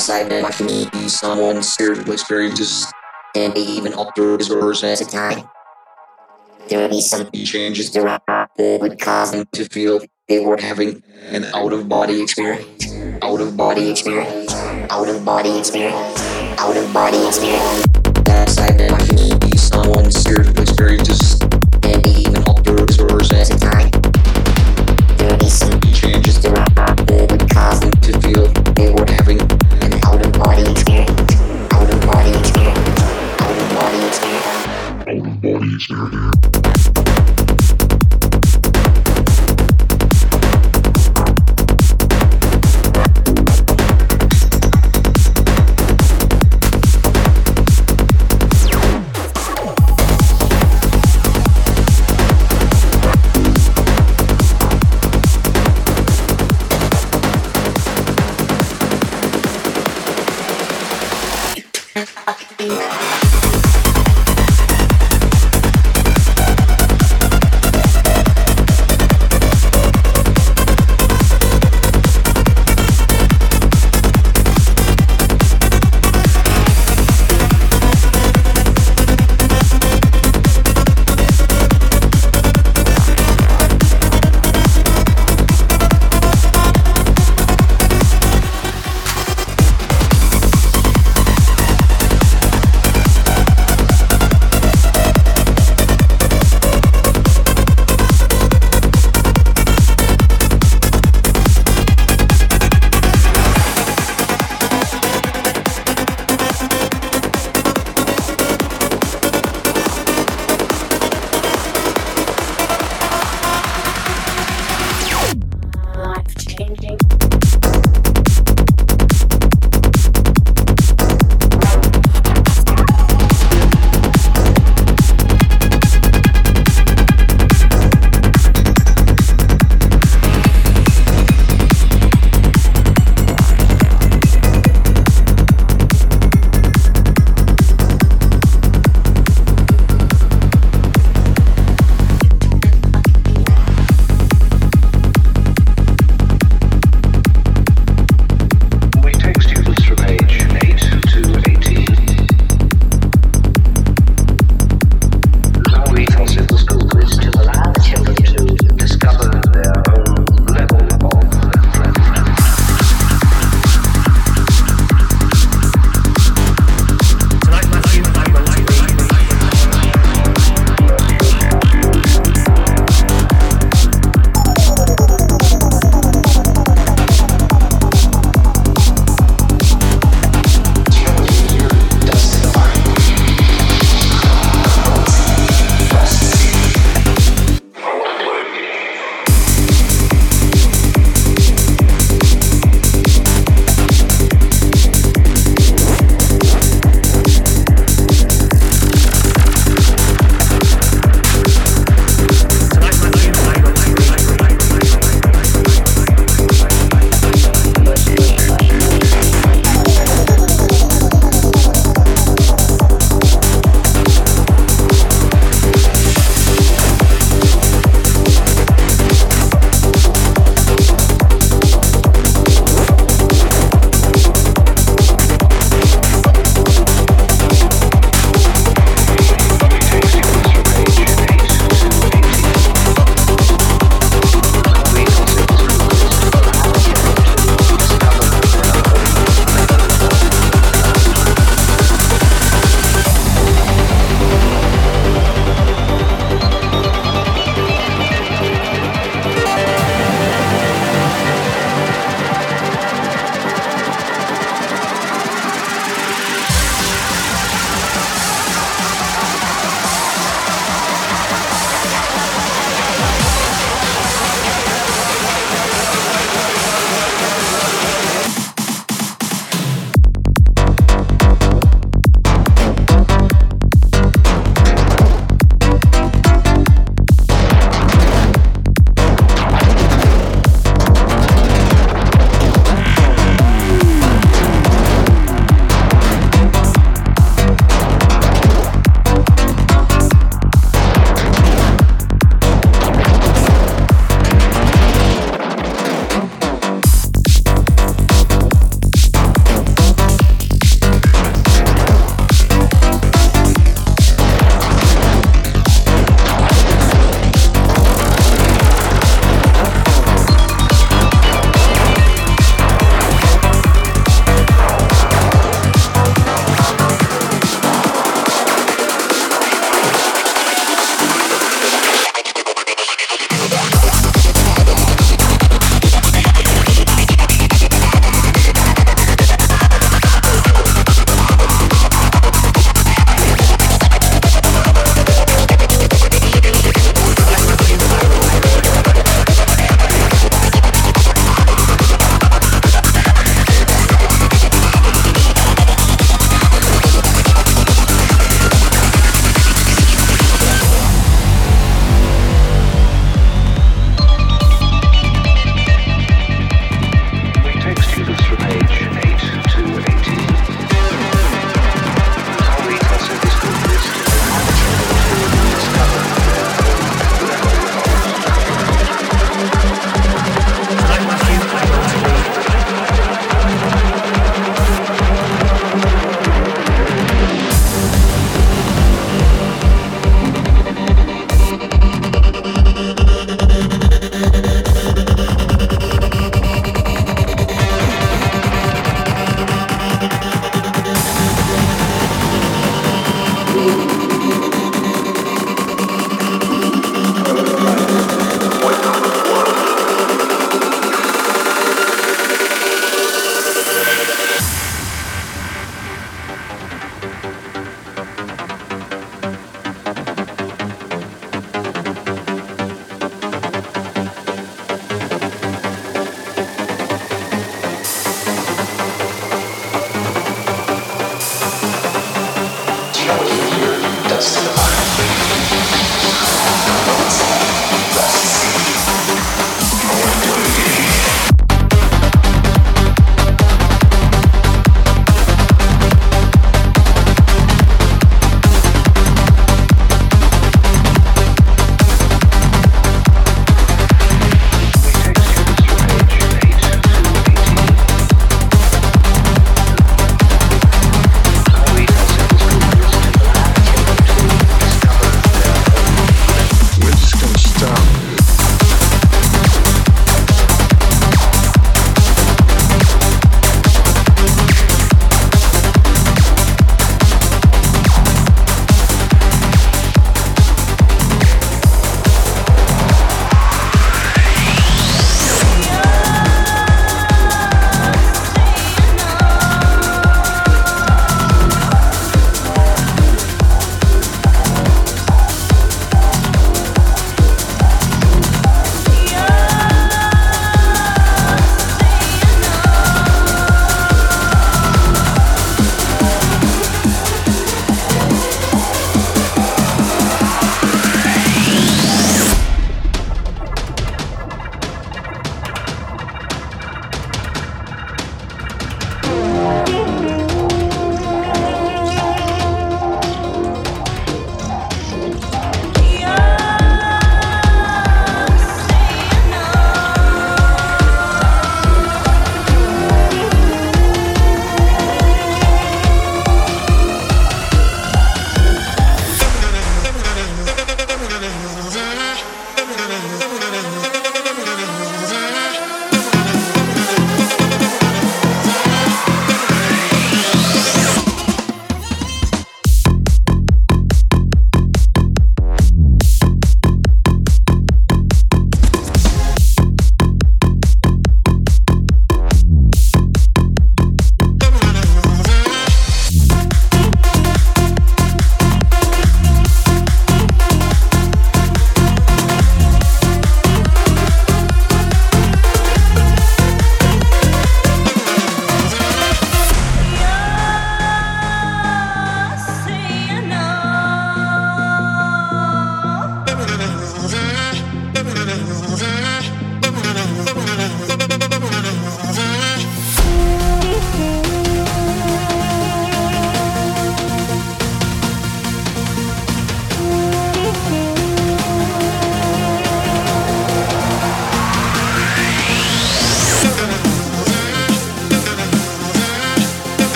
excitement watching me be someone's spiritual experiences and maybe even alter his sense of time. There would be some changes that would cause them to feel they were having an out of body experience. Out of body experience. Out of body experience. Out of body experience. That excitement watching me be someone's spiritual experiences Mm-hmm.